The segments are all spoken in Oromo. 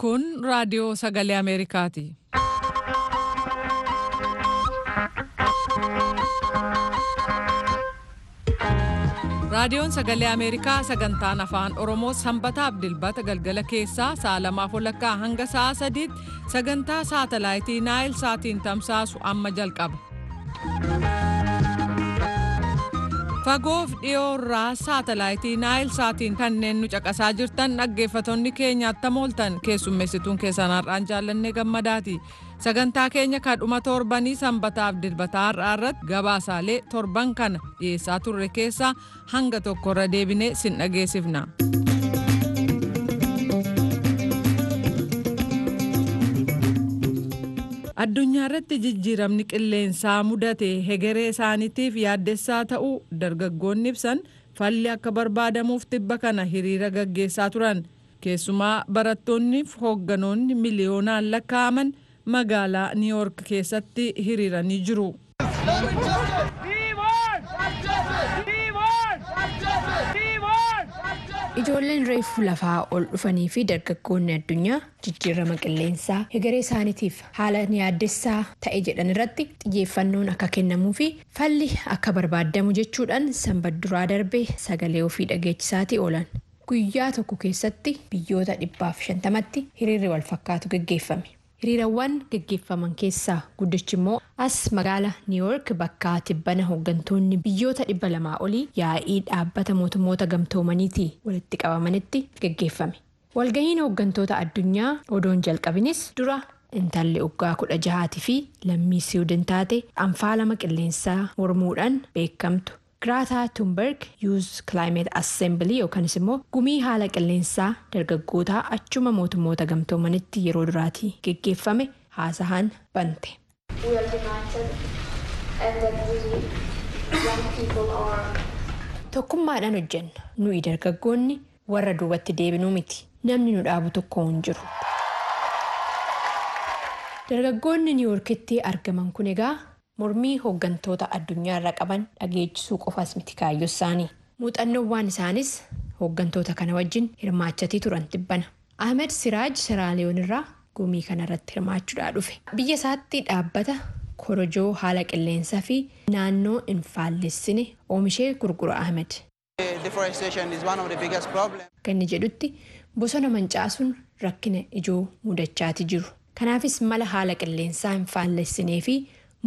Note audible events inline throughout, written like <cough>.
Kun raadiyoo sagalee Ameerikaati. Raadiyoon sagalee Ameerikaa sagantaan afaan Oromoo sanbataaf dilbata galgala keessaa sa'a lamaaf walakkaa hanga sa'a sadiitti sagantaa saatalaayitii Naayil saatiin tamsaasu amma jalqaba. Fagoof dhiyoorraa saatalaayitii Naayil saatiin kanneen nu caqasaa jirtan dhaggeeffattoonni keenya attam ooltan keessummeessituun keessan har'aan jaallannee gammadaati. Sagantaa keenya kadhuma torbanii sanbataaf dilbataa har'aa irratti gabaasaalee torban kana dhiyeessaa turre keessaa hanga tokkorra deebinee sin dhageessifna. Addunyaa irratti jijjiiramni qilleensaa mudate hegeree isaaniitiif yaaddessaa ta'uu dargaggoonni ibsan falli akka barbaadamuuf tibba kana hiriira gaggeessaa turan keessumaa barattoonniif hoogganoonni miliyoonaan lakkaa'aman magaalaa niiwoork keessatti hiriiranii jiru. Ijoolleen reefuu lafaa ol dhufanii fi dargaggoonni addunyaa jijjiirama qilleensaa hegeree isaaniitiif haala yaaddessaa ta'e jedhan irratti xiyyeeffannoon akka kennamuu fi falli akka barbaadamu jechuudhaan sanbata duraa darbee sagalee ofii dhageechisaatii oolan. Guyyaa tokko keessatti biyyoota dhibbaaf shantamatti hiriirri wal fakkaatu gaggeeffame. Hiriirawwan gaggeeffaman keessaa guddichi immoo as magaala niiwoork bakka tibbana hooggantoonni biyyoota dhibba lamaa olii yaa'ii dhaabbata mootummoota gamtoomaniitii walitti qabamanitti gaggeeffame walgahiin hooggantoota addunyaa odoon jalqabinis dura intalli waggaa kudha jahaatii fi lammii siwiidin taate anfaalama qilleensaa mormuudhaan beekamtu. Giraataa Thunberg yuuz Climate Assembly yookanis immoo gumii haala qilleensaa dargaggootaa achuma mootummoota gamtoomanitti yeroo duraatii geggeeffame haasahaan bante. Tokkummaadhaan hojjenna nuyi dargaggoonni warra duubatti deebinuu miti namni nu dhaabu tokko hin jiru. Dargaggoonni niiwoorkitti argaman kun egaa. Mormii hooggantoota addunyaa irra qaban dhageechisuu qofaas miti kaayyoo isaanii muuxannoowwan isaanis hooggantoota kana wajjin hirmaachatii turan tibbana ahmed siraaj siraaliyoon irraa gumii kanarratti hirmaachuudhaa dhufe biyya isaatti dhaabbata korojoo haala qilleensaa fi naannoo hin faallessine oomishee gurgura ahmed. ganni jedhutti bosona mancaasuun rakkina ijoo mudachaati jiru kanaafis mala haala qilleensaa hin faallessinee fi.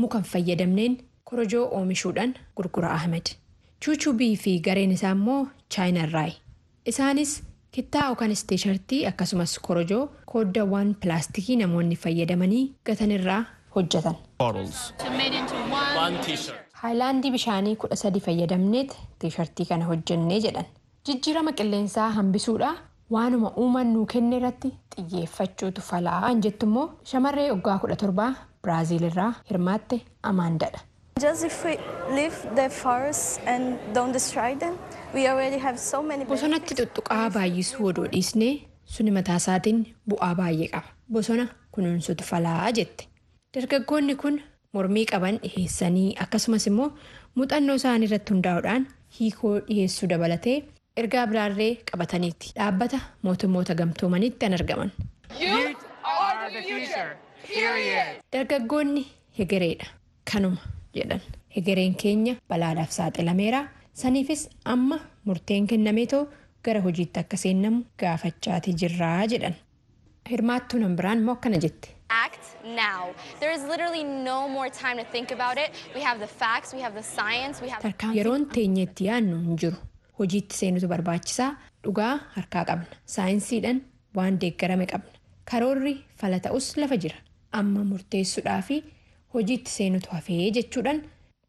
mukan fayyadamneen korojoo oomishuudhaan gurgura ahmed. Chuchubii fi gareen isaa immoo chaayinarraayi isaanis kittaa yookaan isteeshartii akkasumas korojoo kooddaawwan pilaastikii namoonni fayyadamanii gatanirraa hojjetan. haayilaandii bishaanii kudha sadi fayyadamneet tiishartii kana hojjennee jedhan. Jijjiirama qilleensaa hambisuudha. waanuma uumannuu kenne irratti xiyyeeffachuutu fala'aa. Hin jettu immoo shamarree oggaa 17 Biraaziil irraa hirmaatte amaandaa dha Bosonatti tuttuqaa baay'isuu odoo dhiisnee suni mataa isaatiin bu'aa baay'ee qaba. Bosona kunuunsutu falaa jette. Dargaggoonni kun mormii qaban dhiheessanii akkasumas immoo muuxannoo isaanii irratti hundaa'uudhaan hiikoo dhiheessuu dabalatee ergaa biraarree qabataniitti dhaabbata mootummoota gamtoomaniitti an argaman. Dargaggoonni hegereedha. Kanuma jedhan. Hegereen keenya balaadhaaf saaxilameera. Saniifis amma murteen kennameetoo gara hojiitti akka seennamu gaafachaatii jirraa jedhan. Hirmaattuun hin biraan immoo akkana jette. act now. There is literally no more time to think about it. We have the facts, we have the science, we have Yeroon teenyeetti yaadnu hin jiru. Hojiitti seenutu barbaachisaa dhugaa harkaa qabna. Saayinsiidhaan waan deeggarame qabna. Karoorri fala ta'us lafa jira. Amma murteessuudhaa fi hojiitti seenutu hafee jechuudhaan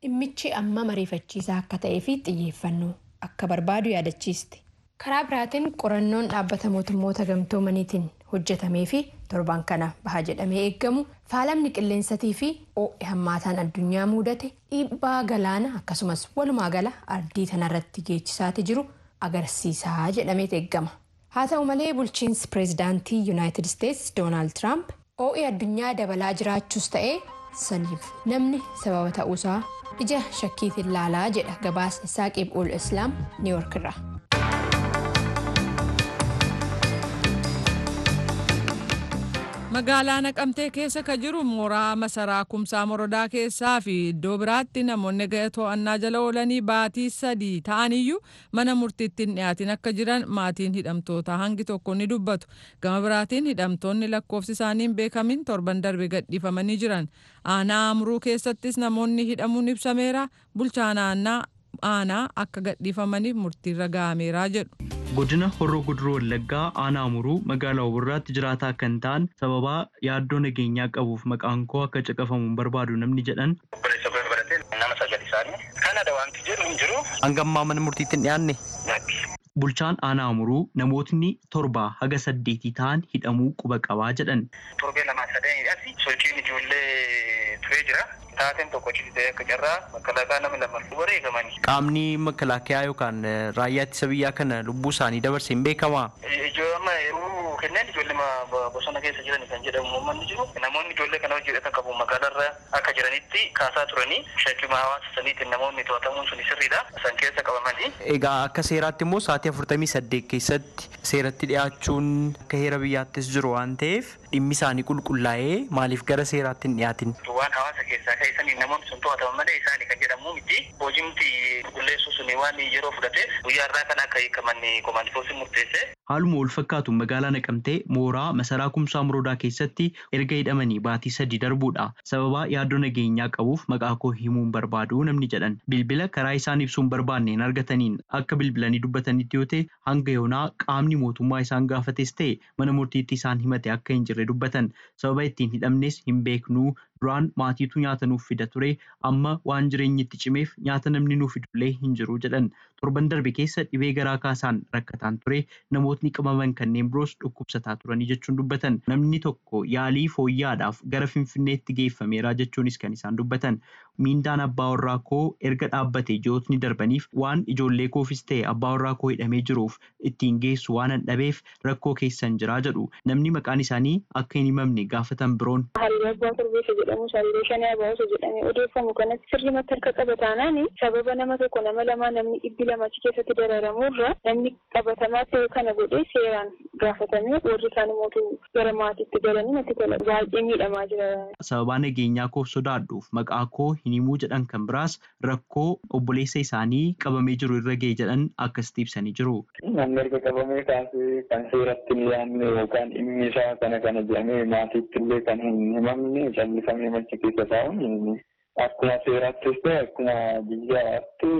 dhimmichi amma mariifachiisaa akka ta'ee fi xiyyeeffannoo akka barbaadu yaadachiiste. Karaa biraatiin qorannoon dhaabbata mootummoota gamtoomaniitiin hojjetamee fi torban kana baha jedhamee eeggamu faalamni qilleensatii fi oo'e hammaataan addunyaa mudate dhiibbaa galaana akkasumas walumaa gala ardii tanarratti geechisaati jiru agarsiisaa jedhamee eeggama. haa ta'u malee bulchiinsi pireezidaantii yuunaayitid isteetsi doonaald tiraamp oo'e addunyaa dabalaa jiraachuus ta'ee saniif. Namni sababa ta'uusaa ija shakkiitiin laalaa jedha. Gabaasni saaqib ul islaam niiwoork magaalaa naqamtee keessa ka jiru mooraa masaraa kumsaa morodaa keessaa fi iddoo biraatti namoonni ga'e to'annaa jala oolanii baatii sadii ta'aniyyuu mana murtiitti hin dhiyaatin akka jiran maatiin hidhamtootaa hangi tokko ni dubbatu. Gama biraatiin hidhamtoonni lakkoofsi isaanii hin beekamin torban darbe gadhiifamanii jiran. Aanaa amruu keessattis namoonni hidhamuun ibsameera. Bulchaa naannaa aanaa akka gadhiifamaniif murtiirra ga'ameeraa jedhu. godina horroo guduruu wallaggaa aanaa amuruu magaalaa Obborraatti jiraataa kan ta'an sababaa yaaddoo nageenyaa qabuuf maqaan koo akka caqafamu barbaadu namni jedhan. Nama sagal isaanii. Kanada wanti jedhu hin jiru. Hangammaa mana murtiitti hin dhiyaanne. Bulchaan aanaa amuruu namootni torba haga saddeetii ta'an hidhamuu quba qabaa jedhan. Torbee lamaa sadanii asi sochiin ijoollee turee jira. Taateen tokko ciisee akka carraa makalaakaa nama lama wareegamanii. Qaamni makalaakaa yookaan raayyaa ittisa biyyaa kana lubbuu isaanii dabarse hin beekamaa? Ijoo amma yeroo kenneen ijoollee bosona keessa jiran kan jedhamu uummanni jiru. Namoonni ijoollee kana hojjetan qabu magaalarra akka jiranitti kaasaa turanii shakkima hawaasa saniitiin namoonni to'atamuun sun sirriidha. San keessa qabamanii. Egaa akka seeraatti immoo sa'aatii afurtamii saddeet keessatti seeratti dhiyaachuun akka heera biyyaattis jiru waan ta'eef dhimmi isaanii qulqullaa'ee maaliif gara seeraatti hin dhiyaatin? Waan hawaasa keessaa keessanii namoonni sun to'ataman malee isaanii kan jedhamu miti. Hojiimti qulqulleessuu suni waan yeroo fudhateef guyyaa irraa kan akka hiikaman komaandifoosiin murteesse. Haaluma wal fakkaatu magaalaa naqamtee mooraa masaraa kumsaa muroodaa keessatti erga hidhamanii baatii sadii darbuudha. Sababaa yaaddoo nageenyaa qabuuf maqaa koo himuun barbaadu namni jedhan. Bilbila karaa isaan ibsuun barbaanneen argataniin akka bilbilanii dubbatanitti yoo ta'e hanga yoonaa qaamni mootummaa isaan gaafates ta'e mana murtiitti isaan himate akka hin jirre dubbatan. Sababa ittiin hidhamnes hin beeknuu duraan maatiitu nyaata nuuf fida ture amma waan jireenyi itti cimeef nyaata namni nuuf fidullee hin jiru jedhan. Torban darbe keessa dhibee garaa kaasaan rakkataan ture namootni qabaman kanneen biroos dhukkubsataa turanii jechuun dubbatan. Namni tokko yaalii fooyyaadhaaf gara Finfinneetti geeffameera jechuunis kan isaan dubbatan. Miindaan abbaa warraa koo erga dhaabbate ji'ootni darbaniif waan ijoollee koofis ta'e abbaa warraa koo hidhamee jiruuf ittiin geessu waan hin dhabeef rakkoo keessan jiraa jedhu. Namni maqaan isaanii akka hin himamne gaafatan biroon. Jedhamu odeeffamu kanatti sirrimatti harka qaba taanaan sababa nama tokko nama lamaa namni dhibbi lamachi keessatti dararamuurra namni qabatamaa ta'e kana godhee seeraan gaafatamee warri isaan mootu gara maatiitti galanii natti tola baay'ee miidhamaa jira. Sababaa nageenyaa koof sodaadhuuf maqaa koo hin himuu jedhan kan biraas rakkoo obboleessa isaanii qabamee jiru irra ga'e jedhan akkasitti ibsanii jiru. Namni erga qabamee kaasee kan seeratti hin dhiyaanne yookaan dhimmi isaa kana kana jedhamee maatiitti illee kan hin himamne callisamee machi keessa taa'uun akkuma seeraattis ta'e akkuma biyyaatti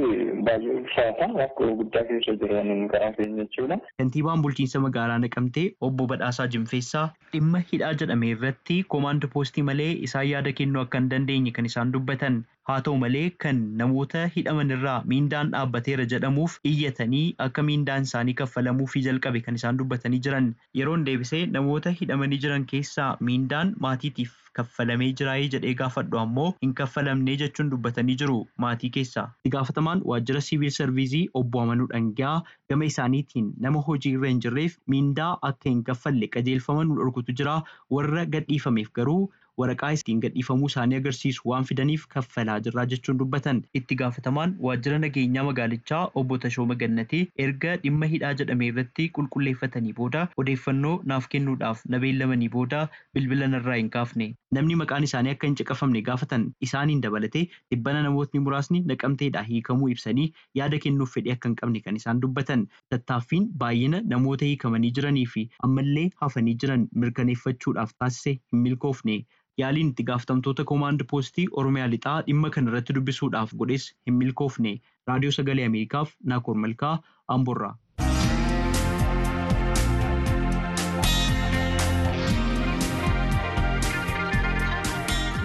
baay'ee ulfaata rakkoo guddaa keessa jiran karaa keenya jechuudha. Kantiibaan bulchiinsa magaalaa Naqamtee obbo Badhaasaa Jimfeessaa dhimma hidhaa jedhame irratti koomaand poostii malee isaan yaada kennuu akka hin dandeenye kan isaan dubbatan. Haa ta'u malee kan namoota hidhaman irraa miindaan dhaabbateera jedhamuuf iyyatanii akka miindaan isaanii kaffalamuufii jalqabe kan isaan dubbatanii jiran. Yeroon deebisee namoota hidhamanii jiran keessaa miindaan maatiitiif kaffalamee jiraayee jedhee gaafadhu ammoo hin kaffalamnee jechuun dubbatanii jiru maatii keessaa. Itti gaafatamaan waajjira siviil sarviizii obbo Amanuu Dhangaa gama isaaniitiin nama hojii irra hin jirreef miindaa akka hin kaffalle qajeelfama nu dhorkutu jira warra gadhiifameef garuu waraqaa ittiin gadhiifamuu isaanii agarsiisu waan fidaniif kaffalaa jirraa jechuun dubbatan itti gaafatamaan waajjira nageenyaa magaalichaa obbo Tashooma Gannatee erga dhimma hidhaa jedhame irratti qulqulleeffatanii booda odeeffannoo naaf kennuudhaaf na beellamanii booda bilbila narraa hin kaafne namni maqaan isaanii akka hin caqafamne gaafatan isaaniin dabalatee dhibbana namootni muraasni naqamteedhaa hiikamuu ibsanii yaada kennuuf fedhii akka hin qabne kan isaan dubbatan tattaaffiin baay'ina namoota hiikamanii jiranii fi ammallee hafanii jiran mirkaneeffachuudhaaf taasise hin milkoofne. Yaaliin itti gaafatamtoota koomaand poostii oromiyaa lixaa dhimma kana irratti dubbisuudhaaf godhes hin milkoofne raadiyoo sagalee ameerikaaf naakoor malkaa amborraa.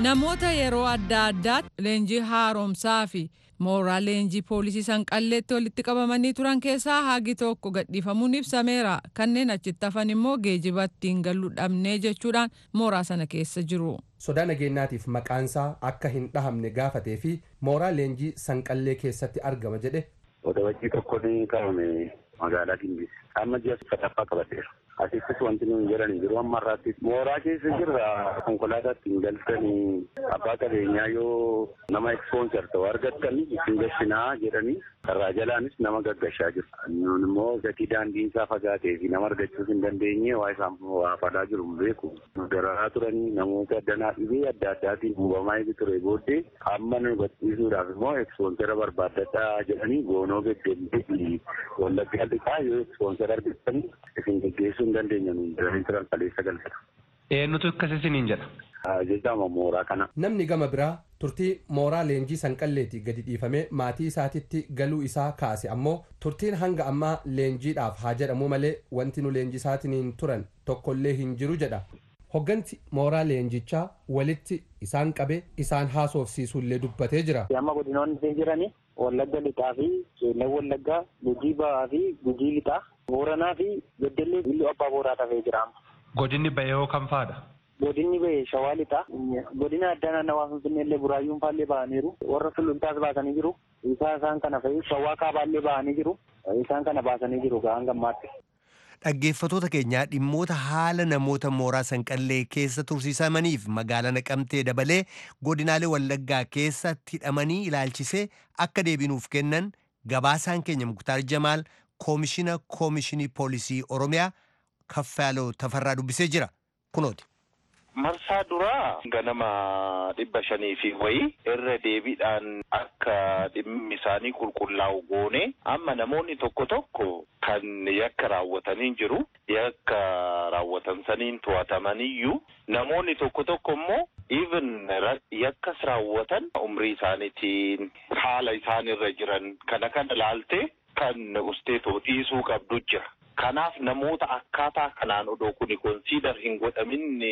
Namoota yeroo adda addaatti leenjii haaromsaa fi mooraa leenjii poolisii sanqalleetti walitti qabamanii turan keessaa hagi tokko gadhiifamuun ibsameera. Kanneen achitti hafan immoo geejiba ittiin galuu dhabnee jechuudhaan mooraa sana keessa jiru. sodaa nageenyaatiif maqaansaa akka hin dhahamne gaafatee fi mooraa leenjii sanqallee keessatti argama jedhe. Odabajii tokko ni qabame magaalaa Gimbii. Amma ji'a sadaffaa qabateera. Asittis wanti nuyi jedhanii jiru amma irraatti mooraa keessa jirra konkolaataatti hin galtanii abbaa qabeenyaa yoo nama ekspoonsar ta'u argattan isin gashinaa jedhanii karraa jalaanis nama gaggashaa jiru. Nun immoo gatii daandiin isaa fagaatee fi nama argachuus hin dandeenye waa isaan waafadaa jiru hin beeku. Dararaa turanii namoota danaa dhibee adda addaatiin hubamaa eegi ture booddee amma nu gadhiisuudhaaf immoo ekspoonsara barbaaddadhaa jedhanii goonoo fi wallaggaa lixaa yoo ekspoonsara argattan isin geggeessuu hin dandeenya jedhanii turan kaleessa galfata. Eenyutu akkas isiniin jedha? Jechama mooraa kana. Namni gama biraa turtii mooraa leenjii sanqalleetii gadi dhiifamee maatii isaatitti galuu isaa kaase ammoo turtiin hanga ammaa leenjiidhaaf haa jedhamu malee wanti nu leenjisaatiin turan tokkollee hin jiru jedha. Hogganti mooraa leenjichaa walitti isaan qabee isaan haasofsiisuullee dubbatee jira. Amma godinoonni jirani wallagga lixaa fi keellan wallaggaa gujii ba'aa fi gujii lixaa booranaa fi beddellee illee abbaa booraa tafee jira. Godinni bahee kam faadha? godinni bahe shawaa lixaa godina addaa naannawaa finfinnee illee buraayyuun faallee bahaniiru warra sulultaas baasanii jiru isaa isaan kana fa'i shawaa kaabaallee bahanii jiru isaan kana baasanii jiru hanga ammaatti. Dhaggeeffatoota keenyaa dhimmoota haala namoota mooraa sanqallee keessa tursiisamaniif magaalaa naqamtee dabalee godinaalee wallaggaa keessatti hidhamanii ilaalchisee akka deebinuuf kennan gabaasaan keenya muktaar jamaal koomishina koomishinii poolisii oromiyaa kaffaaloo tafarraa dubbisee jira kunooti. Marsaa duraa ganama dhibba shanii fi wayii irra deebiidhaan akka dhimmi isaanii qulqullaa'u goone amma namoonni tokko tokko kan yakka raawwatanii jiru yakka raawwatan saniin to'atamaniyyuu namoonni tokko tokko immoo even yakkas raawwatan umrii isaaniitiin haala isaan irra jiran kana kana laaltee kan usteetoo dhiisuu qabdu jira. Kanaaf namoota akkaataa kanaan odoo kuni konsiidar hin godhamin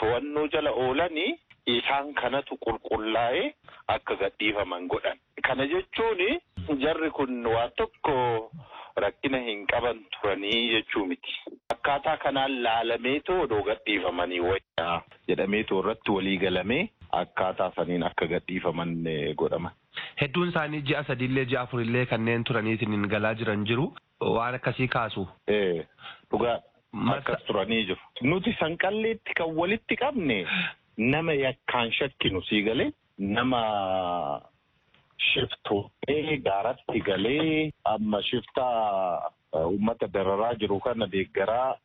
to'annoo jala oolanii isaan kanatu qulqullaa'ee akka gadhiifaman godhan. Kana jechuun jarri kun waan tokko rakkina hin qaban turanii jechuu miti. Akkaataa kanaan laalameetoo odoo gadhiifamanii wayyaa jedhameetoo irratti walii galamee akkaataa saniin akka gadhiifaman godhaman. Hedduun isaanii ji'a sadiillee ji'a afurillee kanneen turaniitiin galaa jiran jiru. Waan akkasii kaasu. Dhugaa akkas turanii jiru. Nuti sanqalleetti kan walitti qabne nama yakkaan shakkinu sii galee nama shiftootee gaaratti galee amma shiftaa uummata dararaa jiru kana deeggaraa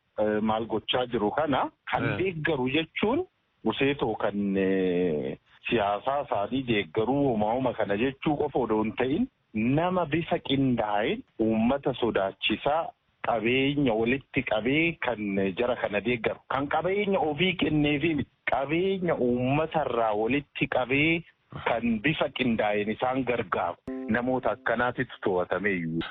maal gochaa jiru kana kan deeggaru jechuun guseetoo kan siyaasaa isaanii deeggaruu uumama kana jechuu qofa odoo hin ta'in nama bifa qindaa'een uummata sodaachisaa qabeenya walitti qabee kan jara kana deeggaru kan qabeenya ofii kenneefi qabeenya uummatarraa walitti qabee kan bifa qindaa'een isaan gargaaru. Namoota akkanaatitu to'atame iyyuu.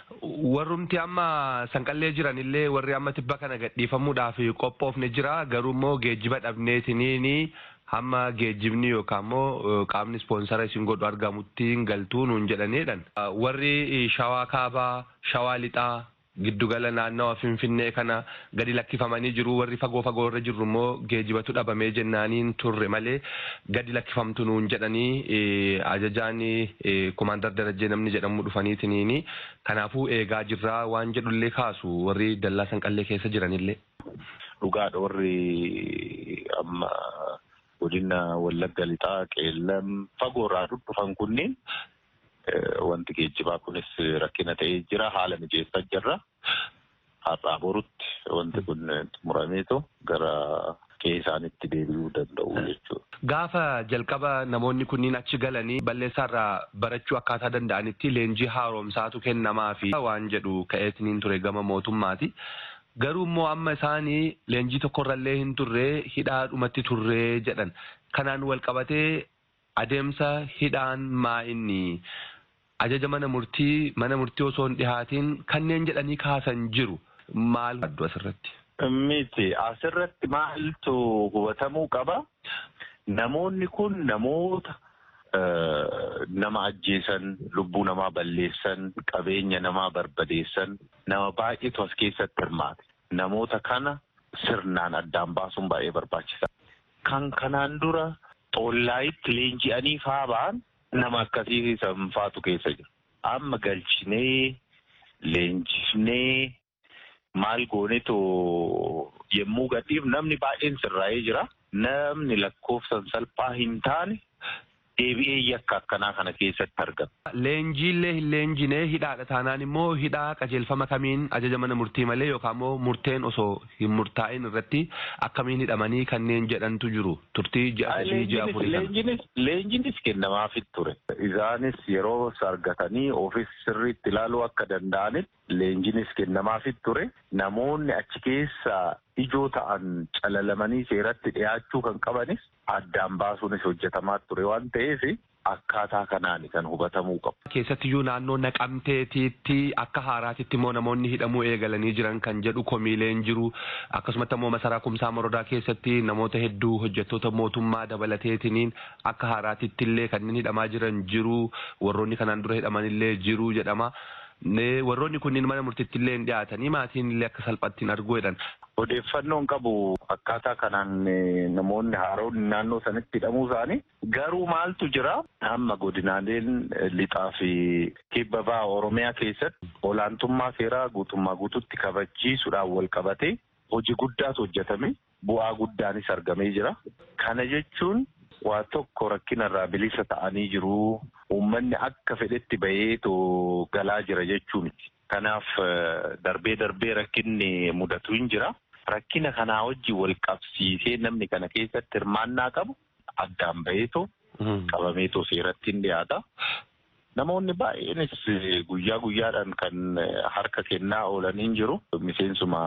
Warrumti amma sanqallee jiranillee warri amma tibba kana gadhiifamuudhaaf qophoofne jira. Garuu immoo geejjiba dhabneetiniini hamma geejjibni yookaan immoo qaamni ispoonsara isin godhu argamutti galtuu nuun jedhaniidhan. Warri shawaa kaabaa, shawaa lixaa, giddugala naannawa finfinnee kana gadi lakkifamanii jiru warri fagoo fagoo irra jirru immoo geejjibatu dhabamee jennaaniin turre malee gadi lakkifamtu nuun jedhanii ajajaan kumaandar darajee namni jedhamu dhufaniitiniini kanaafuu eegaa jirraa waan jedhullee kaasu warri dallaa sanqallee keessa jiranillee. Dhugaadha warri amma godina wallagga lixaa qeellam fagoorraa dhufan kunniin wanti geejjibaa kunis rakkina ta'ee jira haala mijeessaa jirra. Har'aa borutti wanti kun xumurameetu gara qe'ee isaanitti deebi'uu danda'u jechuudha. Gaafa jalqaba namoonni kunniin achi galanii balleessaarraa barachuu akkaataa danda'anitti leenjii haaromsaatu kennamaa fi waan jedhu ka'eetiniin ture gama mootummaati. Garuu immoo amma isaanii leenjii tokkorrallee hin turree hidhaadhumatti turree jedhan. Kanaan wal qabatee adeemsa hidhaan maa inni ajaja mana murtii mana murtii osoo hin dhihaatiin kanneen jedhanii kaasan jiru maal addu asirratti. Miti asirratti maaltu hubatamuu qaba namoonni kun namoota nama ajjeesan lubbuu namaa balleessan qabeenya namaa barbadeessan nama baay'eetu as keessatti hirmaate namoota kana sirnaan addaan baasuun baay'ee barbaachisaa. Kan kanaan dura xollaayitti leenji'anii faa ba'an nama akkasii sanfaatu keessa jira. Amma galchinee leenjifnee maal goonetu yemmuu gadhiif namni baay'een sirraa'ee jira. Namni lakkoofsan salphaa hin taane deebi'ee yakka akkanaa kana keessatti argama. Leenjiillee hin leenjinee hidhaadha taanaan immoo hidhaa qajeelfama kamiin ajaja mana murtii malee yookaan immoo murteen osoo hin murtaa'in irratti akkamiin hidhamanii kanneen jedhantu jiru turtii ji'a sadii ji'a afurii. Leenjinis kennamaafit ture. Isaanis yeroo argatanii ofis sirriitti ilaaluu akka danda'anitti leenjinis kennamaafit ture. Namoonni achi keessa ijoo ta'an calalamanii seeratti dhiyaachuu kan qabanis addaan baasuunis hojjetamaa ture waan ta'eef akkaataa kanaan kan hubatamuu qabu. Keessattiyyuu naannoo naqamteetiitti akka haaraatitti immoo namoonni hidhamuu eegalanii jiran kan jedhu komiileen jiru akkasumatti immoo masaraa kumsaa morodaa keessatti namoota hedduu hojjettoota mootummaa dabalateetiniin akka haaraatitti illee kanneen hidhamaa jiran jiru warroonni kanaan dura hidhaman illee jiru jedhama. Warroonni kunniin mana murtiitti illee dhiyaatanii maatiin illee akka salphaatti hin argu jedhan. Odeeffannoon qabu akkaataa kanaan namoonni haaroonni naannoo sanitti hidhamuu isaanii garuu maaltu jira amma godinaaleen lixaa fi kibba ba'a Oromiyaa keessatti olaantummaa seeraa guutummaa guututti kabachiisuudhaan wal qabatee hojii guddaatu hojjetame bu'aa guddaanis argamee jira. Kana jechuun waa tokko rakkinarraa bilisa ta'anii jiru. Uummanni akka fedhetti baheetu galaa jira jechuun kanaaf darbee darbee rakkinni mudatu hin jira. Rakkina kanaa wajjin wal qabsiisee namni kana keessatti hirmaannaa qabu addaan baheetu qabameetu seeratti hin dhiyaata. Namoonni baay'eenis guyyaa guyyaadhaan kan harka kennaa oolan hin jiru. Miseensuma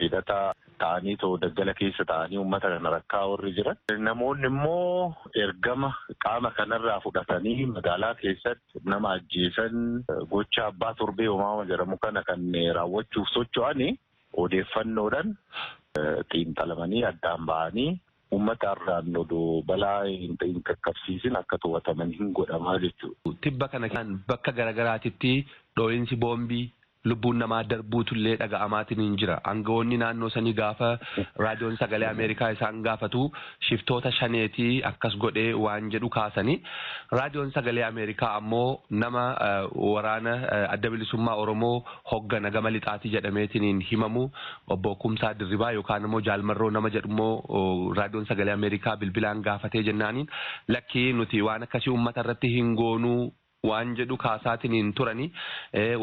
hidhataa ta'anii too daggala keessa ta'anii uummata kana rakkaa warri jiran. Namoonni immoo ergama qaama kanarraa fudhatanii magaalaa keessatti nama ajjeesan gocha abbaa torbee uumamaa jedhamu kana kan raawwachuuf socho'anii odeeffannoodhaan xiinxalamanii addaan ba'anii uummata irraan odoo balaa hin qaqqabsiisin akka to'ataman hin godhamaa jechuudha. Tibba kana kan bakka garaagaraatitti dhoo'insi boombii lubbuun namaa darbuutullee dhaga'amaatiin hin jira. Aangawoonni naannoo sanii gaafa raadiyoon sagalee Ameerikaa isaan gaafatu shiftoota shaneetii akkas godhee waan jedhu kaasanii raadiyoon sagalee Ameerikaa ammoo nama waraana adda bilisummaa Oromoo hoggana gama lixaatii jedhameetiin himamu obbo Kumsaa Dirribaa yookaan immoo Jaalmarroo nama jedhu immoo raadiyoon sagalee Ameerikaa bilbilaan gaafatee jennaaniin lakkii nuti waan akkasii uummata irratti hin goonuu waan jedhu kaasaatiin hin turani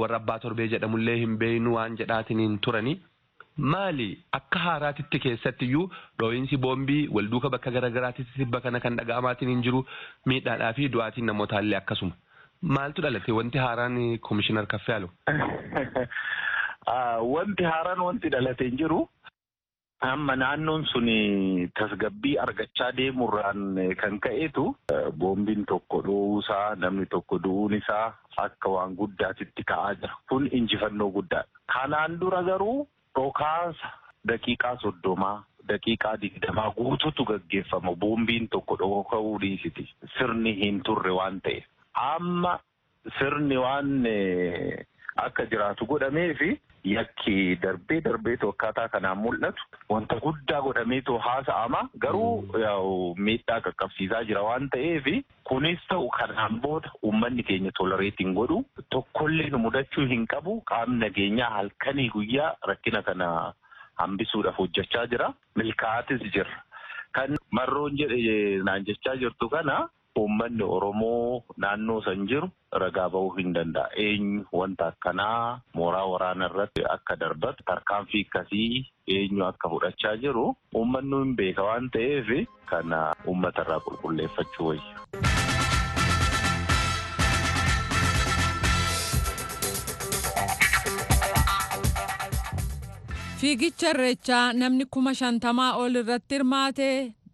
warra abbaa torbee jedhamullee hin beeynu waan jedhaatiin hin turani. Maali akka haaraatitti keessattiyyuu dhoo'insi boombii walduuka bakka garaagaraatitti tibba kana kan dhaga'amaatiin hin jiru miidhaadhaa fi du'aatiin namootaallee akkasuma. Maaltu dhalate wanti haaraan komishinar Kaffeeyaalo? <laughs> Wanti haaraan wanti dhalate hin jiru. Amma naannoon sun tasgabbii argachaa deemurraan kan ka'eetu boombiin tokko dhoowuusaa namni tokko du'uun isaa akka waan guddaatitti ka'aa jira. Kun injifannoo guddaadha. Kanaan dura garuu dhokaasa daqiiqaa soddomaa daqiiqaa digdamaa guutuutu gaggeeffama. Boombiin tokko dhoka'uu dhiisiti. Sirni hin turre waan ta'e. Amma sirni waan akka jiraatu godhameefi yakki darbee darbeetu akkaataa kanaan mul'atu wanta guddaa godhameetu haasa'ama garuu miidhaa qaqqabsiisaa jira waan ta'eef kunis ta'u kanaan booda uummanni keenya tolereetiin godhu tokkollee nu mudachuu hin qabu qaamni nageenyaa halkanii guyyaa rakkina kana hambisuudhaaf hojjechaa jira milkaa'atis jira. Kan marroon jedhe naan jechaa jirtu kana uummanni Oromoo naannoo san jiru ragaa bahuu hin danda'a. Eenyu wanta akkanaa mooraa waraanaa irratti akka darbatu tarkaanfii akkasii eenyu akka fudhachaa jiru uummanni hin beeka waan ta'eef kana uummata irraa qulqulleeffachuu wayya. Fiigicha irreechaa namni kuma shantamaa ol irratti hirmaate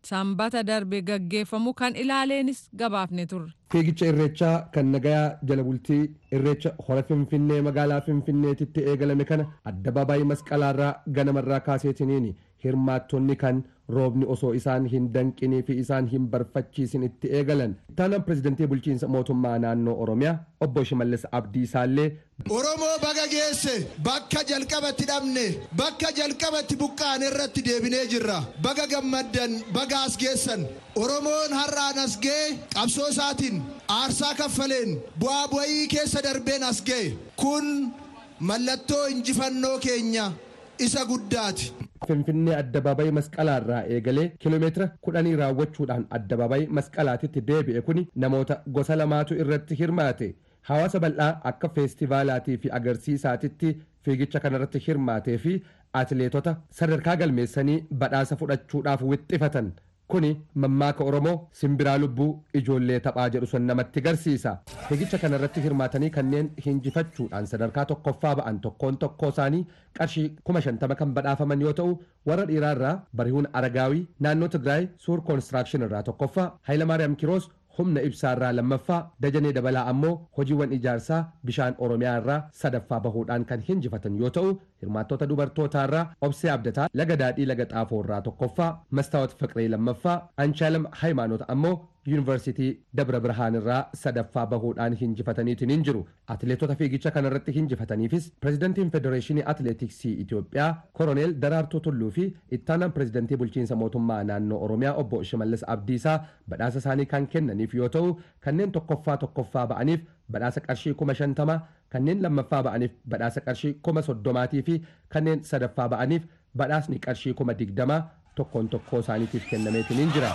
sanbata darbe gaggeeffamu kan ilaaleenis gabaafne turre. Fiigicha irreechaa kan nagayaa jala bultii irreecha hora finfinnee magaalaa finfinneetitti eegalame kana addabaabaayii masqalaarraa ganamarraa kaaseetiniin hirmaattonni kan roobni osoo isaan hin danqinii fi isaan hin barfachiisin itti eegalan. Taanaan pirezidantii bulchiinsa mootummaa naannoo Oromiyaa obbo Shimallis Abdiisaallee. Oromoo baga geesse bakka jalqabatti dhabne bakka jalqabatti buqqaan irratti deebinee jirra. Baga gammaddan baga as geessan. Oromoon har'aan as ga'e qabsoo isaatiin aarsaa kaffaleen bu'aa bu'ii keessa darbeen as ga'e. Kun mallattoo injifannoo keenya isa guddaati. Finfinnee addabaabayii masqalaa irraa eegalee kiiloomeetira kudhanii raawwachuudhaan addabaabayii masqalaatitti deebi'e kuni namoota gosa lamaatu irratti hirmaate. Hawaasa bal'aa akka feestivaalaatii fi agarsiisaatitti fiigicha kanarratti hirmaatee fi atileetota sadarkaa galmeessanii badhaasa fudhachuudhaaf wixxifatan. Kuni mammaaka Oromoo simbiraa lubbuu ijoollee taphaa jedhu sun namatti garsiisa. Fiigicha kanarratti hirmaatanii kanneen hinjifachuudhaan sadarkaa tokkoffaa ba'an tokkoon tokkoo isaanii qarshii kuma shantama kan badhaafaman yoo ta'u warra dhiiraa irraa barihuun aragaawii naannoo Tigraay suur koonistiraakshon irraa tokkoffaa Hayilamaariyaam Kiroos humna ibsaa irraa lammaffaa dajanee dabalaa ammoo hojiiwwan ijaarsaa bishaan oromiyaa irraa sadaffaa bahuudhaan kan hinjifatan yoo ta'u hirmaattota dubartootaa irraa obsee abdataa laga daadhii laga xaafoo irraa tokkoffaa mastaawat fiqiree lammaffaa anshaalam haymaanota ammoo yuunivarsiitii dabra birhaan irraa sadaffaa bahuudhaan hinjifataniitiin hin jiru. Atileetota fiigicha kanarratti hinjifataniifis pirezidantiin federeeshinii atileetiksii itiyoophiyaa koroneel daraartuu tulluu fi ittaanaan pirezidantii bulchiinsa mootummaa naannoo oromiyaa obbo shimallis abdiisaa badhaasa isaanii kan kennaniif yoo ta'u kanneen tokkoffaa tokkoffaa ba'aniif badhaasa qarshii kuma shantama kanneen lammaffaa ba'aniif badhaasa qarshii kuma soddomaatii fi kanneen sadaffaa ba'aniif badhaasni qarshii kuma digdamaa tokkoon tokkoo isaaniitiif kennameetiin hin jira.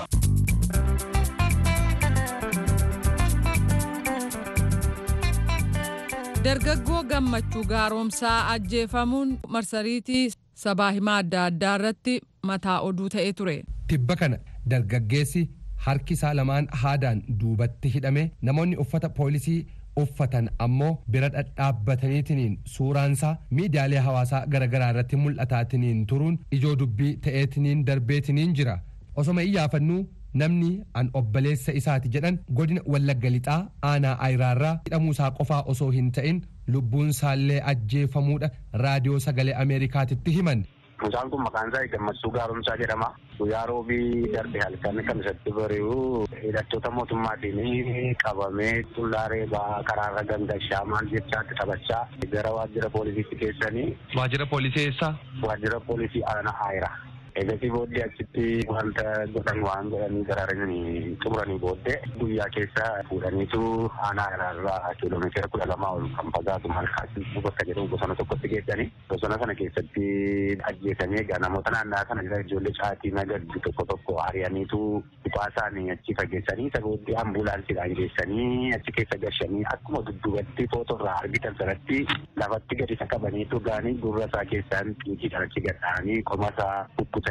dargaggoo gammachuu gaaromsaa ajjeefamuun marsariitii sabaa himaa adda addaa irratti mataa oduu ta'ee ture. Tibba kana dargaggeessi harki isaa lamaan haadaan duubatti hidhame namoonni uffata poolisii uffatan ammoo bira dhadhaabbataniitiniin suuraansaa miidiyaalee hawaasaa garaagaraa irratti mul'ataatiniin turuun ijoo dubbii ta'eetiniin darbeetiniin jira osoma iyyaafannuu namni an obboleessa isaati jedhan godina wallagga lixaa aanaa ayiraarraa hidhamuu isaa qofaa osoo hin ta'in lubbuun isaallee ajjeefamuudha raadiyoo sagalee ameerikaatitti himan. Mucaan kun maqaan isaa Gammachuu Gaaromsaa jedhama. Guyyaa roobii darbe halkan kan isatti bari'u hidhattoota mootummaatiin qabamee tullaaree ba'aa karaarra gangashaa maal jechaatti taphachaa gara waajjira poolisiitti geessanii. Waajjira poolisii eessaa? Waajjira poolisii aanaa Ayiraa. Egasii booddee achitti wanta godhan waan godhanii garaaranii xumuranii booddee guyyaa keessa fuudhaniitu aanaa irraa kiiloomeetira kudha lamaa ol kan fagaatu malkaatti bakka jedhamu bosona tokkotti geessanii bosona sana keessatti ajjeesanii egaa namoota naannaa sana jira ijoollee caatii nagaddu tokko tokko ari'aniitu suphaa isaanii achi fageessanii isa booddee ambulaansiidhaan geessanii achi keessa gashanii akkuma dudduubatti footoo irraa argitan sanatti lafatti gadi isa qabaniitu gaanii gurra isaa keessaan xiiqiidhaan achi gadhaanii qoma isaa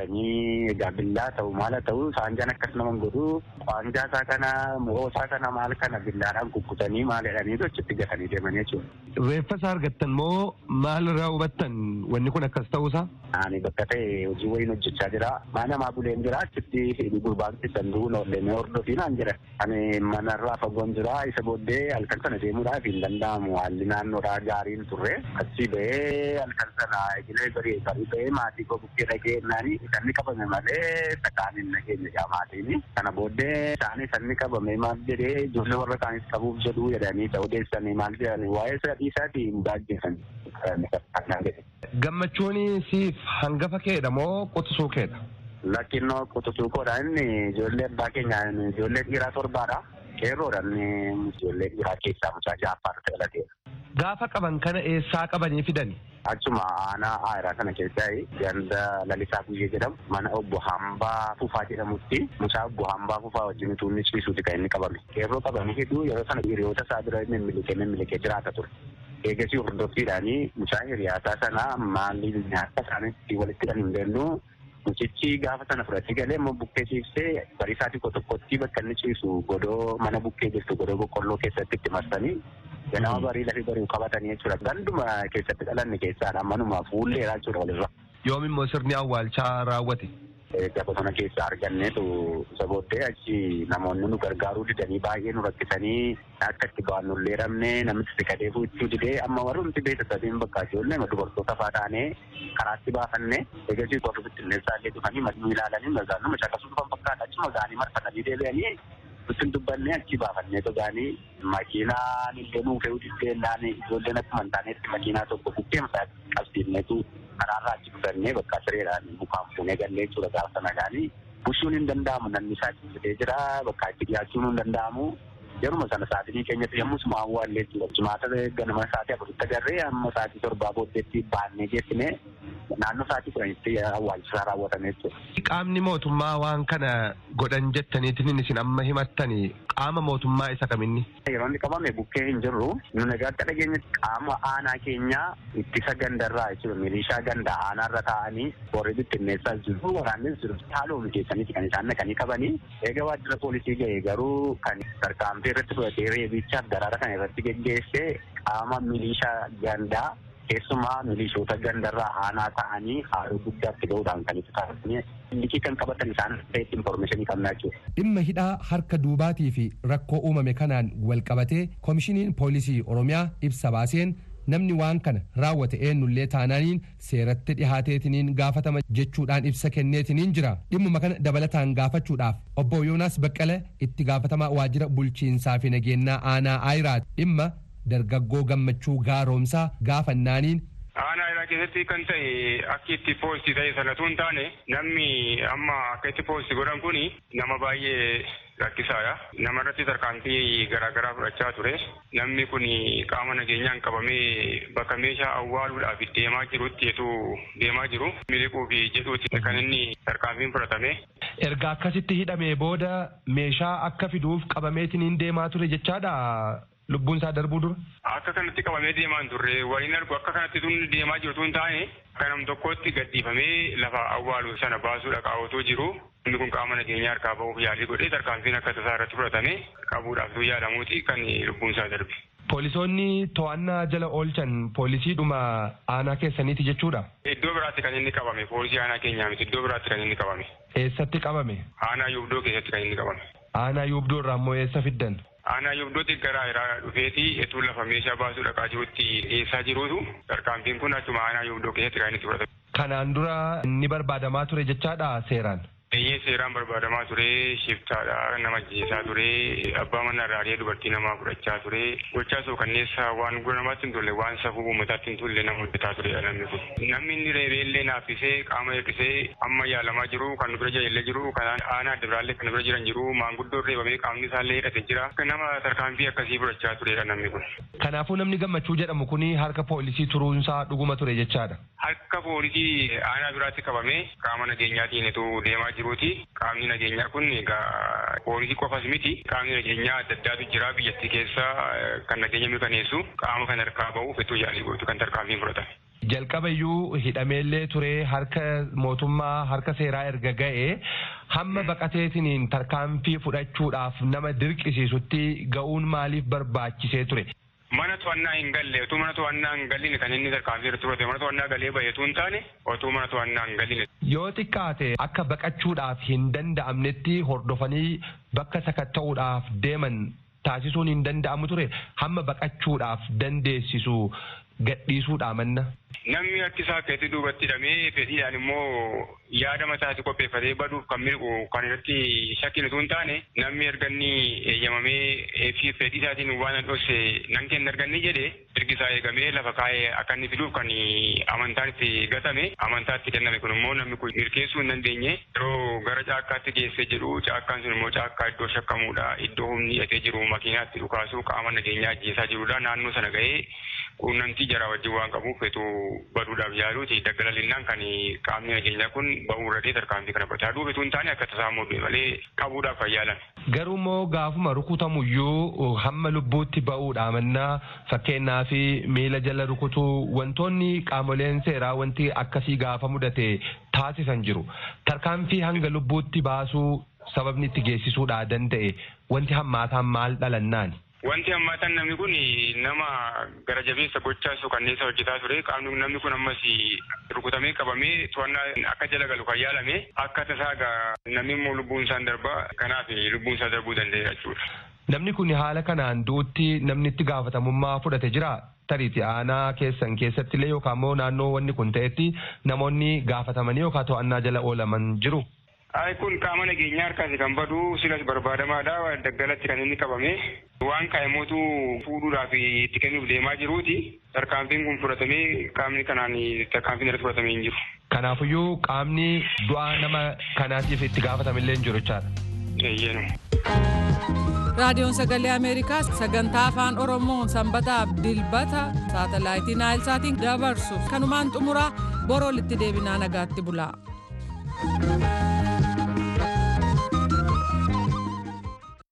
egaa billaa ta'u maala ta'u saanjaan akkas naman godhu qaanjaa isaa kana mo'oo isaa kana maal kana billaadhaan kukkutanii maal jedhanii achitti gatanii deemanii jechuudha. Reeffa isaa argattan moo maal irraa hubattan wanni kun akkas ta'uusaa? Ani bakka ta'e hojii wayiin hojjechaa jira. Mana namaa buleen jira achitti gurbaatti sanduuqni oollee hordofii naan jira. Ani manarraa fagoon jira isa booddee halkan sana deemuudhaaf hin danda'amu haalli naannoodhaa gaariin turre. Achi ba'ee halkan sana egilee barii barii ba'ee maatii koo bukkee dhagee naani sanni qabame malee sakaan hin nageenya jaa maatiin. Kana booddee isaanii sanni qabame maal jedhee ijoollee warra kaanis qabuuf jedhuu jedhanii ta'uu deessanii maal jedhanii waa'ee sadii isaatii hin baajjeessan. Gammachuun siif hangafa keedha moo qotisuu keedha? Lakkinnoo qotisuu koodha inni ijoollee abbaa keenya ijoollee dhiiraa torbaadha. Qeerroodha inni ijoollee dhiiraa keessaa mucaa ja'affaatu ta'e Gaafa qaban kana eessaa qabanii fidani? Achuma aanaa aayiraa kana keessaa ganda lalisaa guyyee jedhamu mana obbo Hambaa Fufaa jedhamutti mucaa obbo Hambaa Fufaa wajjin utuu inni ciisuuti kan inni qabame. Qeerroo qabanii hedduu yeroo sana hiriyoota isaa bira mimmilikee mimmilikee jiraata ture. Eegasii hordoffiidhaanii mucaa hiriyaasaa sana maaliif nyaata isaaniitti walitti kan hin mucichi gaafa sana fudhatee galee immoo bukkee ciibsee bariisaa xiqqoo tokkotti bakka inni ciisu godoo mana bukkee jirtu godoo boqqolloo keessatti itti marsanii ganama barii lafee bari'u qabatanii jechuudha. Ganduma keessatti dhalanne keessaadha manuma fuulleedha jechuudha walirra. Yoom immoo sirni awwaalchaa raawwate? Egaa bosona keessa arganneetu isa booddee achi namoonni nu gargaaruu didanii baay'ee nu rakkisanii akka itti ba'an nullee dhabne namichi siqatee fuuchuu didee amma warrumti beeksisatiin bakka ijoollee dubartoota fa'aa taanee karaatti baafanne eegasii warri bittinneessaa illee dhufanii maduu ilaalanii magaaluma caqasuu dhufan fakkaata. Achi magaanii marfatanii deebi'anii Ittiin dubbanne achi baafannee togaanii makiinaan illee nuu fe'uu diddeenaan ijoolleen akkuma hin taanetti makiinaa tokko mataa qabsiifneetu karaarraa achi dhufannee bakka sireedhaan mukaan fuunee gallee jechuudha gaafa nagaanii. Bushuun hin danda'amu namni isaa ciisitee jira bakka achi dhiyaachuun hin danda'amu. Yeruma sana sa'aatii keenyatti yommuu suma awwaallee. Jimaata ganama sa'aatii afuritti agarree amma sa'aatii torbaa booddeetti baannee geessine naannoo sa'aatii kudhanitti awwaalchisaa raawwatame jechuudha. Qaamni mootummaa waan kana godhan jettaniitiin isin amma himattanii qaama mootummaa isa kaminni? Yeroo inni qabame bukkee hin jirru nuni egaa akka dhageenyetti qaama aanaa keenyaa ittisa gandarraa jechuudha milishaa ganda aanaarra taa'anii warri bittinneessaa jiru waraannis jiru haaluma keessaniiti kan isaan naqanii qabanii eega waajjira poolisii ga'e garuu kan tarkaanfii irratti fudhatee reebichaaf daraara kan irratti geggeesse qaama milishaa gandaa keessumaa milishoota gandarraa aanaa ta'anii haaloo guddaatti ga'uudhaan kan itti taasisanii liqii kan qabatan isaan ta'etti informeeshinii qabnaa jechuudha. dhimma hidhaa harka duubaatii fi rakkoo uumame kanaan wal qabatee koomishiniin poolisii oromiyaa ibsa baaseen namni waan kana raawwate eenyullee taanaaniin seeratti dhihaateetiniin gaafatama jechuudhaan ibsa kenneetiniin jira. Dhimmuma kana dabalataan gaafachuudhaaf obbo yoonaas baqqala itti gaafatamaa waajjira bulchiinsaa fi nageenyaa aanaa aayiraat. Dhimma dargaggoo gammachuu gaaromsaa gaafannaaniin aanaa irraa keessatti kan ta'e akka itti poosti ta'e sanatu hin taane namni amma akka itti poosti godhan kuni nama baay'ee rakkisaadha. Nama irratti tarkaanfii garaagaraa fudhachaa ture. Namni kun qaama nageenyaan qabamee bakka meeshaa awwaaluudhaaf deemaa jirutti etuu deemaa jiru. Miliquuf jedhuuti kan inni tarkaanfiin fudhatame. Erga akkasitti hidhamee booda meeshaa akka fiduuf qabameetiin deemaa ture jechaadha. lubbuun isaa darbuu dura. Akka kanatti qabamee deemaa hin turre waliin argu akka kanatti tun deemaa jirtu hin taane akka nam tokkotti gadhiifamee lafa awwaalu sana baasuudha qaawwatoo jiru. Inni kun qaama nageenyaa harkaa bahuuf yaalii godhee tarkaanfiin akka tasaa irratti fudhatame qabuudhaaf yaalamuuti kan lubbuun isaa darbe. Poolisoonni to'annaa jala oolchan poolisiidhuma aanaa keessaniiti jechuudha. Iddoo biraatti kan inni qabame poolisii aanaa keenyaa miti iddoo biraatti kan inni qabame. Eessatti qabame? Aanaa yuubdoo keessatti kan inni qabame. Aanaa yuubdoo irraa immoo eessa fiddan? Aanaa yuubdootti garaa irraa dhufeeti etuu lafa meeshaa baasuu dhaqaa jirutti dhiyeessaa jiruutu tarkaanfiin kun achuma aanaa yuubdoo keessatti kan inni fudhatame. Kanaan dura inni barbaadamaa ture jechaadha seeraan. Eeyyee seeraan barbaadamaa ture shiftaadha nama ajjeesaa ture abbaa manaa irraa dubartii namaa fudhachaa ture gochaa soo kanneessa waan gura namaatti hin tolle waan safuu uummataatti hin tolle nama hojjetaa ture namni kun. Namni inni reebee illee naaffisee qaama hir'isee amma yaalamaa jiru kan nu bira jiraillee jiru kan aanaa adda biraallee kan nu bira jiran jiru maanguddoo reebamee qaamni isaallee hidhate jira. Nama tarkaanfii akkasii fudhachaa turedha namni kun. Kanaafuu namni gammachuu jedhamu kuni harka poolisii turuunsaa dhuguma ture jechaadha. Harka poolisii aanaa biraatti qabamee qaama nageenyaatiin deemaa jiruuti. Qaamni nageenyaa kun egaa poolisii qofas miti. Qaamni nageenyaa adda addaatu jira biyyattii keessa kan nageenya mirkaneessu qaama kan harkaa bahuuf yaalii gootu kan tarkaanfiin fudhatame. Jalqaba iyyuu hidhameellee ture harka mootummaa harka seeraa erga ga'e hamma baqateetiniin tarkaanfii fudhachuudhaaf nama dirqisiisutti ga'uun maaliif barbaachisee ture? Mana to'annaa hin galle otuu mana to'annaa hin galline kan inni tarkaanfii fudhate mana to'annaa galee baheetu hin taane otuu mana to'annaa hin galline. Yoo xiqqaate akka baqachuudhaaf hin danda'amnetti hordofanii bakka sakatta'uudhaaf deeman taasisuun hin danda'amu ture hamma baqachuudhaaf dandeessisu gadhiisuudha manna. Namni harki isaa keessatti duubatti hidhamee fedhiidhaan immoo yaada mataatti qopheeffatee baduuf kan mirgu kan irratti shakkiin utuu hin taane namni erga inni eeyyamamee fi fedhii isaatiin waan dhoose nan kenna erga inni jedhe ergi isaa eegamee lafa kaa'ee akka inni fiduuf kan amantaan itti gatame amantaa itti kenname kun immoo namni kun mirkeessuu hin dandeenye. Yeroo gara caakkaatti geessee jedhu caakkaan sun immoo caakkaa iddoo shakkamuudha. Iddoo humni hidhatee jiru makiinaatti dhukaasuu qaama nageenyaa ajjeesaa jirudha naannoo sana ga'ee quunnamtii jaraa wajjin waan qabuuf etuu baduudhaaf yaaluuti daggalalinaan kan qaamni nageenyaa kun ba'uu irratti tarkaanfii kana fudhataa duubituu hin taane akka tasaa muudee malee qabuudhaaf fayyaalan. Garuu immoo gaafuma rukutamuyyuu hamma lubbuutti ba'uudha mannaa fakkeenyaa fi miila jala rukutuu wantoonni qaamoleen seeraa wanti akkasii gaafa mudate taasisan jiru. Tarkaanfii hanga lubbuutti baasuu sababni itti geessisuudhaa danda'e wanti hammaataan maal dhalannaani? Wanti hammaataan namni kun nama gara jabeessa gochaa suukanneessa hojjetaa ture. Qaamni namni kun ammas rukutamee qabamee to'annaa akka jala galu kan yaalame akka tasaa namni immoo lubbuun isaa darba kanaaf lubbuun isaa darbuu danda'e jechuudha. Namni kun haala kanaan duutti namni itti gaafatamummaa fudhate jira. Tariiti aanaa keessan keessatti illee yookaan immoo naannoo wanni kun ta'etti namoonni gaafatamanii yookaan to'annaa jala oolaman jiru. Ay kun qaama nageenyaa harkaasi kan badu silas barbaadamaadha daggalatti kan inni qabame waan kaa'imuutu fuudhuudhaaf itti kennuuf deemaa jiruuti tarkaanfiin kun fudhatamee qaamni kanaan tarkaanfiin irratti fudhatamee hin jiru. Kanaafiyyuu qaamni du'aa nama kanaatiif itti gaafatamillee hin jiru jechaadha. Raadiyoon sagalee ameerikaa sagantaa afaan oromoon sanbataaf dilbata saatalaayitii naayilsaatiin dabarsu kanumaan xumuraa boroo walitti deebinaa nagaatti bulaa.